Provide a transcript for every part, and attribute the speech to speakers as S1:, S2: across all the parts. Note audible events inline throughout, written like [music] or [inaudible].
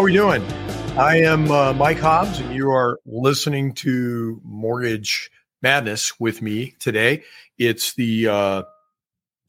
S1: How are we doing? I am uh, Mike Hobbs, and you are listening to Mortgage Madness with me today. It's the uh,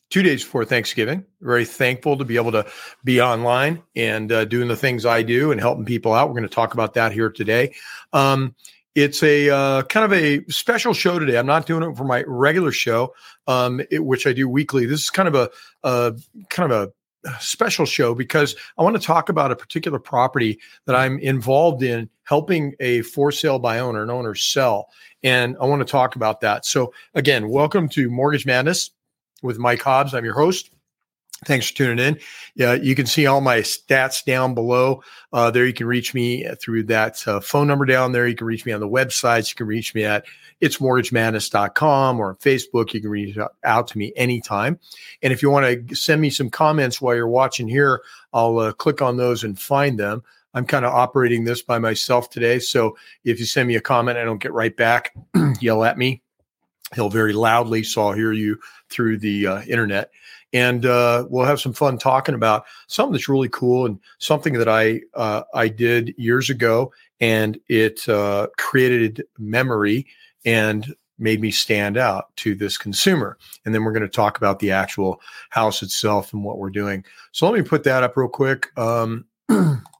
S1: two days before Thanksgiving. Very thankful to be able to be online and uh, doing the things I do and helping people out. We're going to talk about that here today. Um, it's a uh, kind of a special show today. I'm not doing it for my regular show, um, it, which I do weekly. This is kind of a, a kind of a special show because I want to talk about a particular property that I'm involved in helping a for sale by owner, an owner sell. And I want to talk about that. So, again, welcome to Mortgage Madness with Mike Hobbs. I'm your host. Thanks for tuning in. Yeah, you can see all my stats down below. Uh, there, you can reach me through that uh, phone number down there. You can reach me on the websites. You can reach me at itsmortgagemadness.com or on Facebook. You can reach out to me anytime. And if you want to send me some comments while you're watching here, I'll uh, click on those and find them. I'm kind of operating this by myself today. So if you send me a comment, I don't get right back, [clears throat] yell at me. He'll very loudly, so I'll hear you through the uh, internet and uh, we'll have some fun talking about something that's really cool and something that I uh, I did years ago, and it uh, created memory and made me stand out to this consumer. And then we're going to talk about the actual house itself and what we're doing. So let me put that up real quick. Um, [clears throat]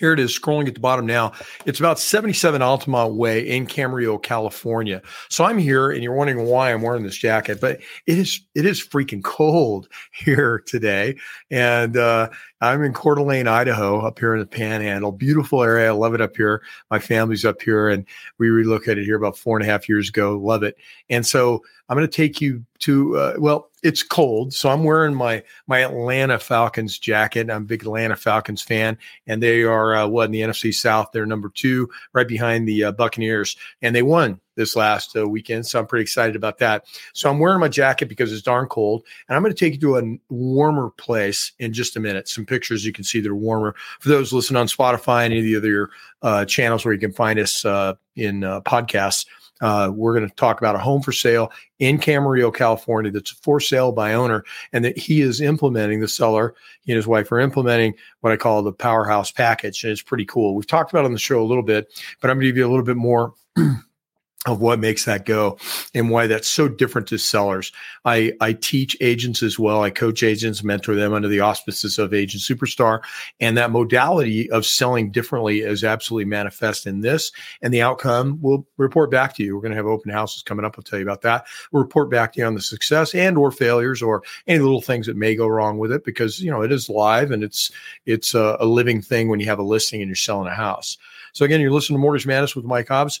S1: Here it is, scrolling at the bottom now. It's about 77 Altamont Way in Camarillo, California. So I'm here, and you're wondering why I'm wearing this jacket, but it is it is freaking cold [laughs] here today, and uh, I'm in Coeur d'Alene, Idaho, up here in the Panhandle. Beautiful area. I love it up here. My family's up here, and we relocated here about four and a half years ago. Love it. And so I'm going to take you to uh, well, it's cold, so I'm wearing my my Atlanta Falcons jacket. I'm a big Atlanta Falcons fan, and they are uh, what in the NFC South? They're number two, right behind the uh, Buccaneers, and they won this last uh, weekend. So I'm pretty excited about that. So I'm wearing my jacket because it's darn cold. And I'm going to take you to a warmer place in just a minute. Some pictures you can see that are warmer. For those listening on Spotify and any of the other uh, channels where you can find us uh, in uh, podcasts, uh, we're going to talk about a home for sale in Camarillo, California, that's for sale by owner, and that he is implementing the seller. He and his wife are implementing what I call the powerhouse package, and it's pretty cool. We've talked about on the show a little bit, but I'm going to give you a little bit more [clears throat] of what makes that go and why that's so different to sellers. I, I teach agents as well. I coach agents, mentor them under the auspices of Agent Superstar. And that modality of selling differently is absolutely manifest in this. And the outcome we'll report back to you. We're going to have open houses coming up. I'll tell you about that. We'll report back to you on the success and or failures or any little things that may go wrong with it because, you know, it is live and it's, it's a, a living thing when you have a listing and you're selling a house. So again, you're listening to Mortgage Madness with Mike Hobbs.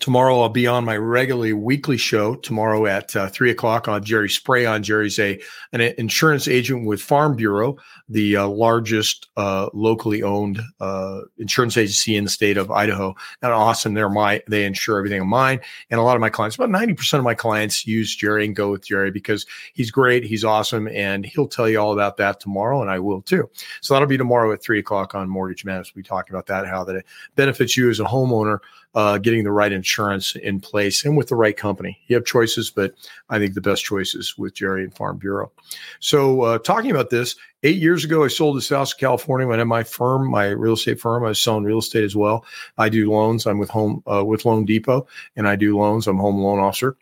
S1: Tomorrow I'll be on my regularly weekly show. Tomorrow at uh, three o'clock on Jerry Spray on. Jerry's a an insurance agent with Farm Bureau, the uh, largest uh, locally owned uh, insurance agency in the state of Idaho. And awesome, they're my they insure everything of mine. And a lot of my clients, about ninety percent of my clients, use Jerry and go with Jerry because he's great, he's awesome, and he'll tell you all about that tomorrow, and I will too. So that'll be tomorrow at three o'clock on Mortgage Madness. We'll be talking about that, how that it benefits you as a homeowner uh, getting the right insurance in place and with the right company. You have choices, but I think the best choices with Jerry and Farm Bureau. So, uh, talking about this, eight years ago, I sold this house in California. When I had my firm, my real estate firm, I was selling real estate as well. I do loans. I'm with Home uh, with Loan Depot, and I do loans. I'm home loan officer.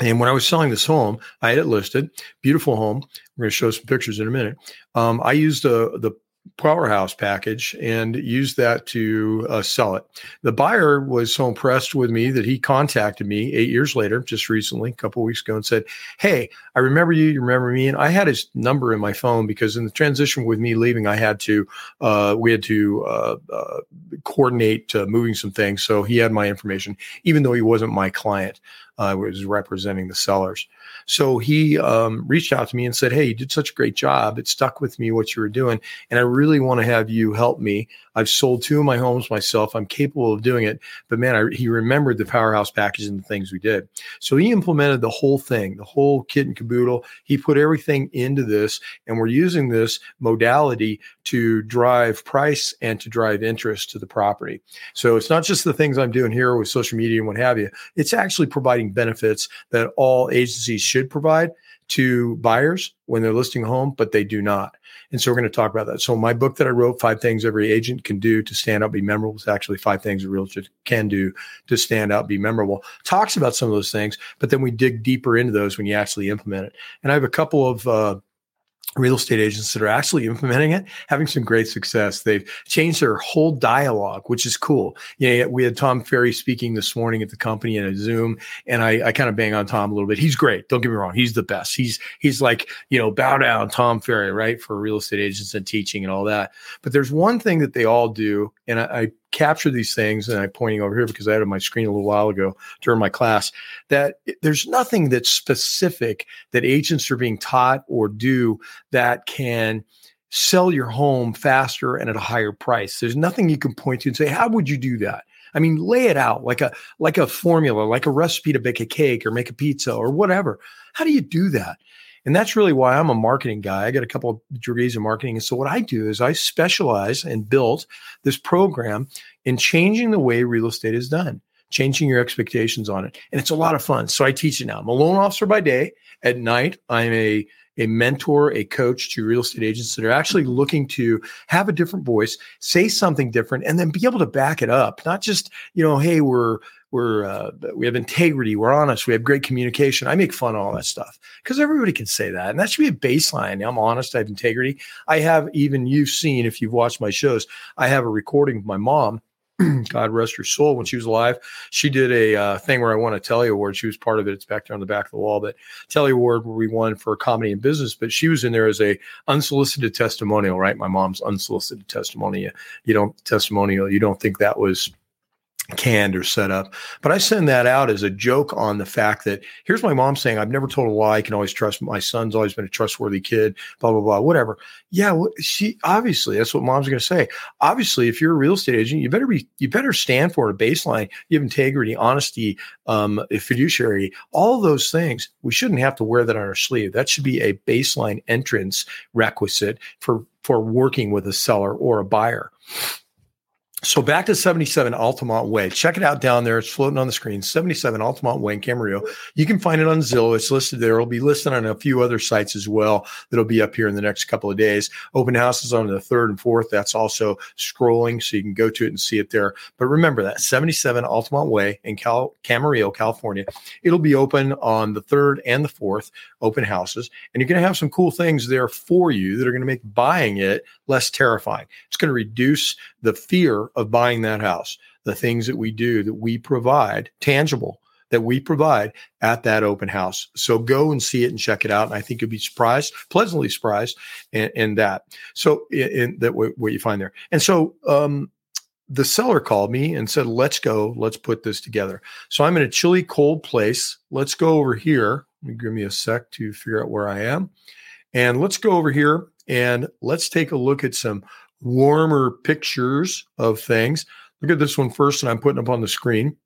S1: And when I was selling this home, I had it listed, beautiful home. We're going to show some pictures in a minute. Um, I used the the powerhouse package and used that to uh, sell it. The buyer was so impressed with me that he contacted me eight years later, just recently, a couple weeks ago, and said, "Hey, I remember you. You remember me?" And I had his number in my phone because in the transition with me leaving, I had to uh, we had to uh, uh coordinate uh, moving some things. So he had my information, even though he wasn't my client. I was representing the sellers. So he um, reached out to me and said, Hey, you did such a great job. It stuck with me what you were doing. And I really want to have you help me. I've sold two of my homes myself. I'm capable of doing it. But man, I, he remembered the powerhouse package and the things we did. So he implemented the whole thing, the whole kit and caboodle. He put everything into this. And we're using this modality to drive price and to drive interest to the property. So it's not just the things I'm doing here with social media and what have you. It's actually providing benefits that all agencies should provide to buyers when they're listing a home, but they do not. And so we're going to talk about that. So my book that I wrote, Five Things Every Agent Can Do to Stand Out, Be Memorable, is actually five things a realtor can do to stand out, be memorable. Talks about some of those things, but then we dig deeper into those when you actually implement it. And I have a couple of uh, real estate agents that are actually implementing it, having some great success. They've changed their whole dialogue, which is cool. Yeah, we had Tom Ferry speaking this morning at the company in a Zoom, and I, I kind of bang on Tom a little bit. He's great. Don't get me wrong. He's the best. He's he's like you know bow down Tom Ferry, right, for real estate agents and teaching and all that. But there's one thing that they all do, and I, I capture these things and I'm pointing over here because I had on my screen a little while ago during my class that there's nothing that's specific that agents are being taught or do that can sell your home faster and at a higher price. There's nothing you can point to and say, how would you do that? I mean, lay it out like a like a formula, like a recipe to bake a cake or make a pizza or whatever. How do you do that? And that's really why I'm a marketing guy. I got a couple of degrees in marketing. And so what I do is I specialize and build this program in changing the way real estate is done, changing your expectations on it. And it's a lot of fun. So I teach it now. I'm a loan officer by day. At night, I'm a a mentor, a coach to real estate agents that are actually looking to have a different voice, say something different, and then be able to back it up. Not just, you know, hey, we're we're uh, we have integrity, we're honest, we have great communication. I make fun of all that stuff because everybody can say that, and that should be a baseline. I'm honest, I have integrity. I have even you've seen if you've watched my shows, I have a recording of my mom [clears throat] God rest her soul, when she was alive, she did a uh, thing where I won a Telly Award. She was part of it. It's back there on the back of the wall. But Telly Award where we won for comedy and business. But she was in there as a unsolicited testimonial, right? My mom's unsolicited testimonial. You don't testimonial. You don't think that was canned or set up. But I send that out as a joke on the fact that here's my mom saying, I've never told a lie. I can always trust my son's always been a trustworthy kid, blah, blah, blah, whatever. Yeah. She obviously that's what mom's going to say. Obviously, if you're a real estate agent, you better be, you better stand for a baseline. You have integrity, honesty, um, fiduciary, all those things. We shouldn't have to wear that on our sleeve. That should be a baseline entrance requisite for, for working with a seller or a buyer. So back to 77 Altamont Way. Check it out down there. It's floating on the screen. 77 Altamont Way in Camarillo. You can find it on Zillow. It's listed there. It'll be listed on a few other sites as well. That'll be up here in the next couple of days. Open houses on the third and fourth. That's also scrolling, so you can go to it and see it there. But remember that 77 Altamont Way in Cal- Camarillo, California. It'll be open on the third and the fourth open houses, and you're going to have some cool things there for you that are going to make buying it less terrifying. It's going to reduce the fear of buying that house, the things that we do that we provide, tangible that we provide at that open house. So go and see it and check it out. And I think you'll be surprised, pleasantly surprised in, in that. So in, in that what you find there. And so um, the seller called me and said, "Let's go. Let's put this together." So I'm in a chilly, cold place. Let's go over here. Give me a sec to figure out where I am, and let's go over here and let's take a look at some warmer pictures of things. Look at this one first, and I'm putting up on the screen.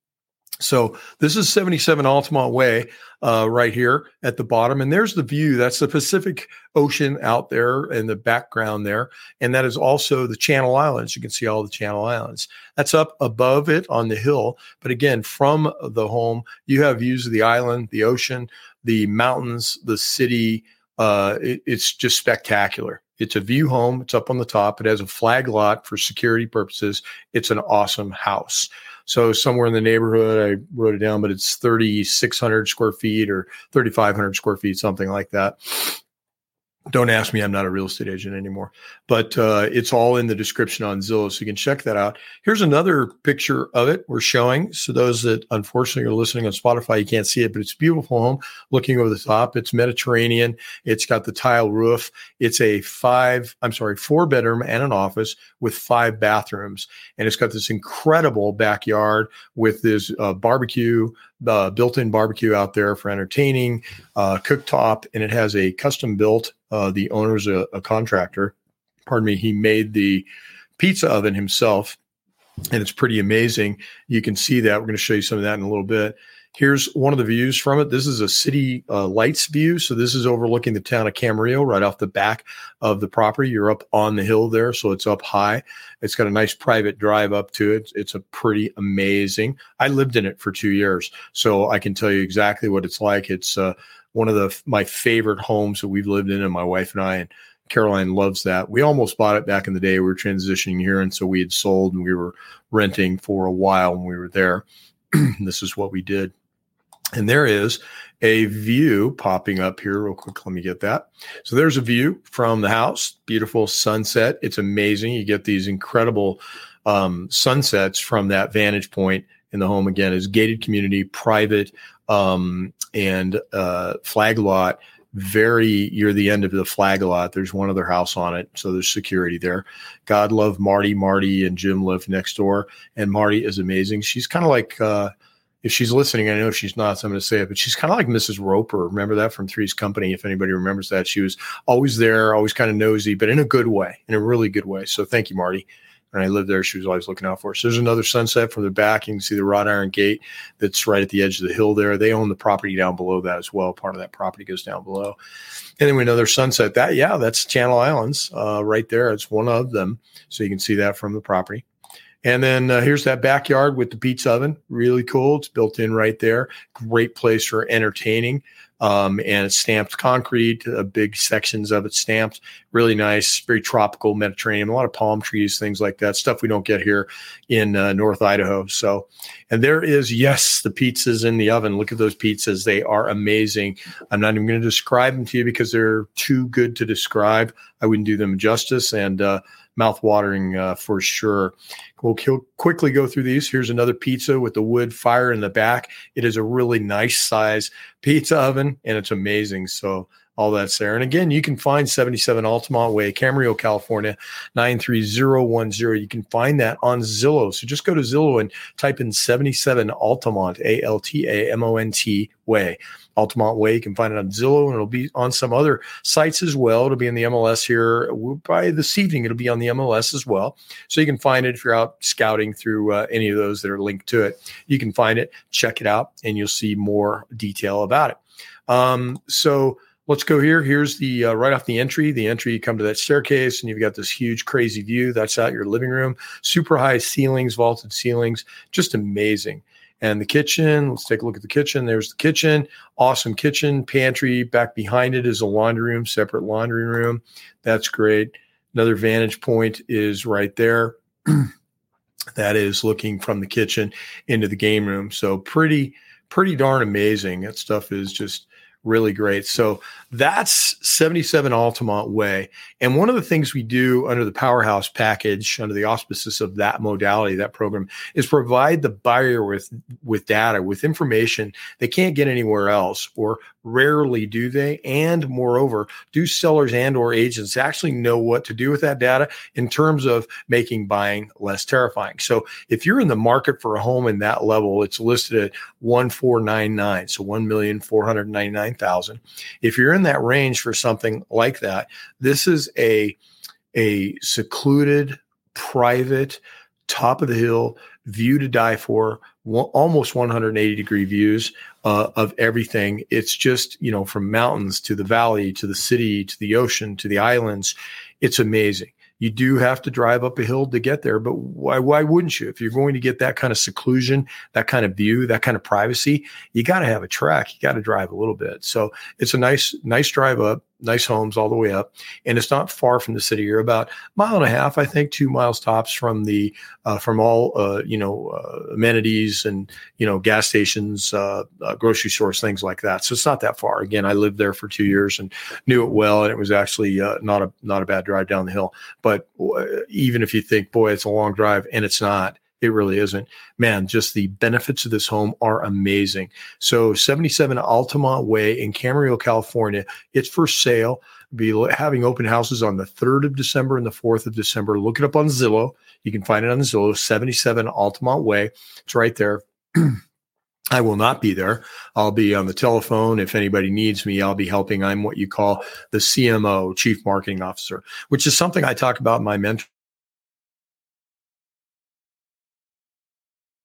S1: So this is 77 Altamont Way uh, right here at the bottom. And there's the view. That's the Pacific Ocean out there in the background there. And that is also the Channel Islands. You can see all the Channel Islands. That's up above it on the hill. But again, from the home, you have views of the island, the ocean, the mountains, the city. Uh, it, it's just spectacular. It's a view home. It's up on the top. It has a flag lot for security purposes. It's an awesome house. So somewhere in the neighborhood, I wrote it down, but it's 3,600 square feet or 3,500 square feet, something like that don't ask me i'm not a real estate agent anymore but uh, it's all in the description on zillow so you can check that out. Here's another picture of it we're showing. So those that unfortunately are listening on spotify you can't see it but it's a beautiful home looking over the top. It's mediterranean. It's got the tile roof. It's a five i'm sorry four bedroom and an office with five bathrooms. And it's got this incredible backyard with this uh, barbecue uh, built-in barbecue out there for entertaining, uh, cooktop, and it has a custom built. Uh, the owner's a, a contractor. Pardon me. He made the pizza oven himself, and it's pretty amazing. You can see that. We're going to show you some of that in a little bit. Here's one of the views from it. This is a city uh, lights view. So this is overlooking the town of Camarillo right off the back of the property. You're up on the hill there, so it's up high. It's got a nice private drive up to it. It's a pretty amazing. I lived in it for two years, so I can tell you exactly what it's like. It's uh, one of the my favorite homes that we've lived in, and my wife and I and Caroline loves that. We almost bought it back in the day. We were transitioning here, and so we had sold and we were renting for a while when we were there. [clears throat] this is what we did. And there is a view popping up here, real quick. Let me get that. So there's a view from the house, beautiful sunset. It's amazing. You get these incredible um, sunsets from that vantage point in the home. Again, is gated community, private, um, and uh, flag lot. Very, you're the end of the flag lot. There's one other house on it, so there's security there. God love Marty. Marty and Jim live next door, and Marty is amazing. She's kind of like. Uh, if she's listening, I know she's not, so I'm going to say it, but she's kind of like Mrs. Roper. Remember that from Three's Company? If anybody remembers that, she was always there, always kind of nosy, but in a good way, in a really good way. So thank you, Marty. And I lived there. She was always looking out for us. There's another sunset from the back. You can see the wrought iron gate that's right at the edge of the hill there. They own the property down below that as well. Part of that property goes down below. And then another sunset. That, yeah, that's Channel Islands uh, right there. It's one of them. So you can see that from the property. And then uh, here's that backyard with the pizza oven. Really cool. It's built in right there. Great place for entertaining. Um, and it's stamped concrete, uh, big sections of it stamped. Really nice, very tropical Mediterranean, a lot of palm trees, things like that. Stuff we don't get here in uh, North Idaho. So, and there is, yes, the pizzas in the oven. Look at those pizzas. They are amazing. I'm not even going to describe them to you because they're too good to describe. I wouldn't do them justice. And, uh, mouth watering uh, for sure. We'll quickly go through these. Here's another pizza with the wood fire in the back. It is a really nice size pizza oven and it's amazing. So all that's there. And again, you can find 77 Altamont Way, Camarillo, California, 93010. You can find that on Zillow. So just go to Zillow and type in 77 Altamont, A L T A M O N T Way. Altamont Way. You can find it on Zillow and it'll be on some other sites as well. It'll be in the MLS here by this evening. It'll be on the MLS as well. So you can find it if you're out scouting through uh, any of those that are linked to it. You can find it, check it out, and you'll see more detail about it. Um, so let's go here. Here's the uh, right off the entry. The entry, you come to that staircase, and you've got this huge, crazy view. That's out your living room. Super high ceilings, vaulted ceilings, just amazing and the kitchen. Let's take a look at the kitchen. There's the kitchen, awesome kitchen, pantry. Back behind it is a laundry room, separate laundry room. That's great. Another vantage point is right there. [clears throat] that is looking from the kitchen into the game room. So pretty, pretty darn amazing. That stuff is just really great. So that's 77 Altamont Way. And one of the things we do under the Powerhouse package, under the auspices of that modality, that program, is provide the buyer with with data, with information they can't get anywhere else, or rarely do they. And moreover, do sellers and or agents actually know what to do with that data in terms of making buying less terrifying. So if you're in the market for a home in that level, it's listed at 1499, so 1,499,000. If you're in that range for something like that. This is a a secluded, private, top of the hill view to die for, almost 180 degree views uh, of everything. It's just you know from mountains to the valley to the city to the ocean to the islands. It's amazing. You do have to drive up a hill to get there, but why, why wouldn't you? If you're going to get that kind of seclusion, that kind of view, that kind of privacy, you got to have a track. You got to drive a little bit. So it's a nice, nice drive up nice homes all the way up, and it's not far from the city. You're about a mile and a half, I think, two miles tops from the uh, from all uh, you know uh, amenities and you know gas stations, uh, uh, grocery stores, things like that. So it's not that far. Again, I lived there for two years and knew it well, and it was actually uh, not a not a bad drive down the hill. But even if you think, boy, it's a long drive, and it's not. It really isn't. Man, just the benefits of this home are amazing. So 77 Altamont Way in Camarillo, California. It's for sale. Be having open houses on the 3rd of December and the 4th of December. Look it up on Zillow. You can find it on Zillow, 77 Altamont Way. It's right there. [clears throat] I will not be there. I'll be on the telephone. If anybody needs me, I'll be helping. I'm what you call the CMO, Chief Marketing Officer, which is something I talk about in my mentor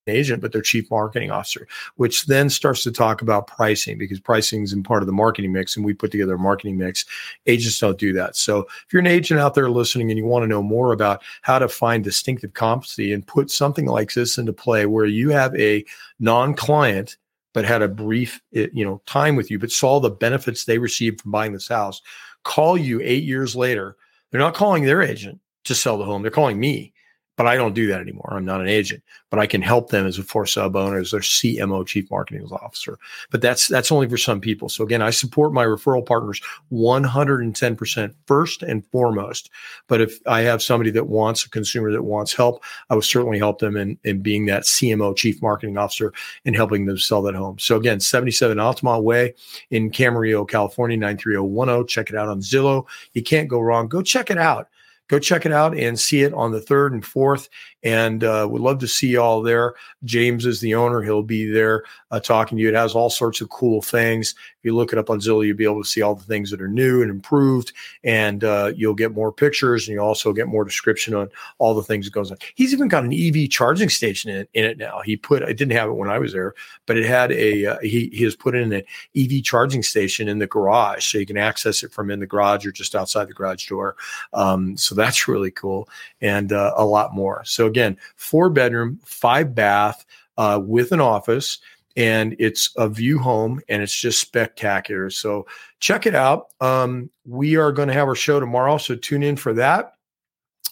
S1: agent, but their chief marketing officer, which then starts to talk about pricing because pricing is in part of the marketing mix and we put together a marketing mix. Agents don't do that. So if you're an agent out there listening and you want to know more about how to find distinctive competency and put something like this into play where you have a non client but had a brief, eh, you know, time with you, but saw the benefits they received from buying this house, call you eight years later. They're not calling their agent to sell the home. They're calling me but I don't do that anymore. I'm not an agent, but I can help them as a for sub owner, as their CMO, chief marketing officer. But that's that's only for some people. So again, I support my referral partners 110% first and foremost. But if I have somebody that wants a consumer that wants help, I will certainly help them in, in being that CMO, chief marketing officer, and helping them sell that home. So again, 77 Altamont Way in Camarillo, California, 93010. Check it out on Zillow. You can't go wrong. Go check it out go check it out and see it on the third and fourth. And uh, would love to see you all there. James is the owner; he'll be there uh, talking to you. It has all sorts of cool things. If you look it up on Zillow, you'll be able to see all the things that are new and improved, and uh, you'll get more pictures, and you also get more description on all the things that goes on. He's even got an EV charging station in, in it now. He put I didn't have it when I was there, but it had a uh, he he has put in an EV charging station in the garage, so you can access it from in the garage or just outside the garage door. Um, so that's really cool, and uh, a lot more. So again, four bedroom, five bath uh, with an office. And it's a view home and it's just spectacular. So check it out. Um, we are going to have our show tomorrow. So tune in for that.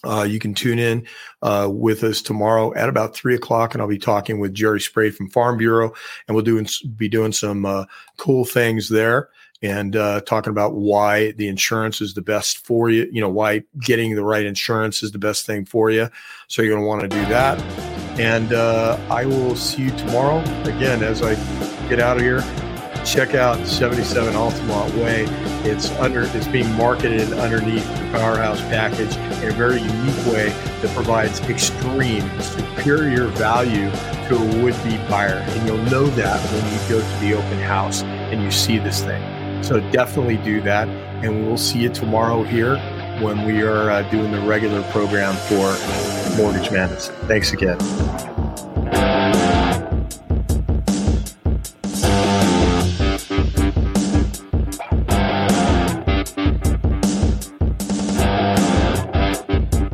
S1: Uh, you can tune in uh, with us tomorrow at about three o'clock, and I'll be talking with Jerry Spray from Farm Bureau, and we'll be doing some uh, cool things there and uh, talking about why the insurance is the best for you. You know, why getting the right insurance is the best thing for you. So you're going to want to do that. And uh, I will see you tomorrow again as I get out of here. Check out 77 Altamont Way. It's under it's being marketed underneath the Powerhouse package in a very unique way that provides extreme superior value to a would-be buyer. And you'll know that when you go to the open house and you see this thing. So definitely do that. And we'll see you tomorrow here when we are uh, doing the regular program for Mortgage Madness. Thanks again.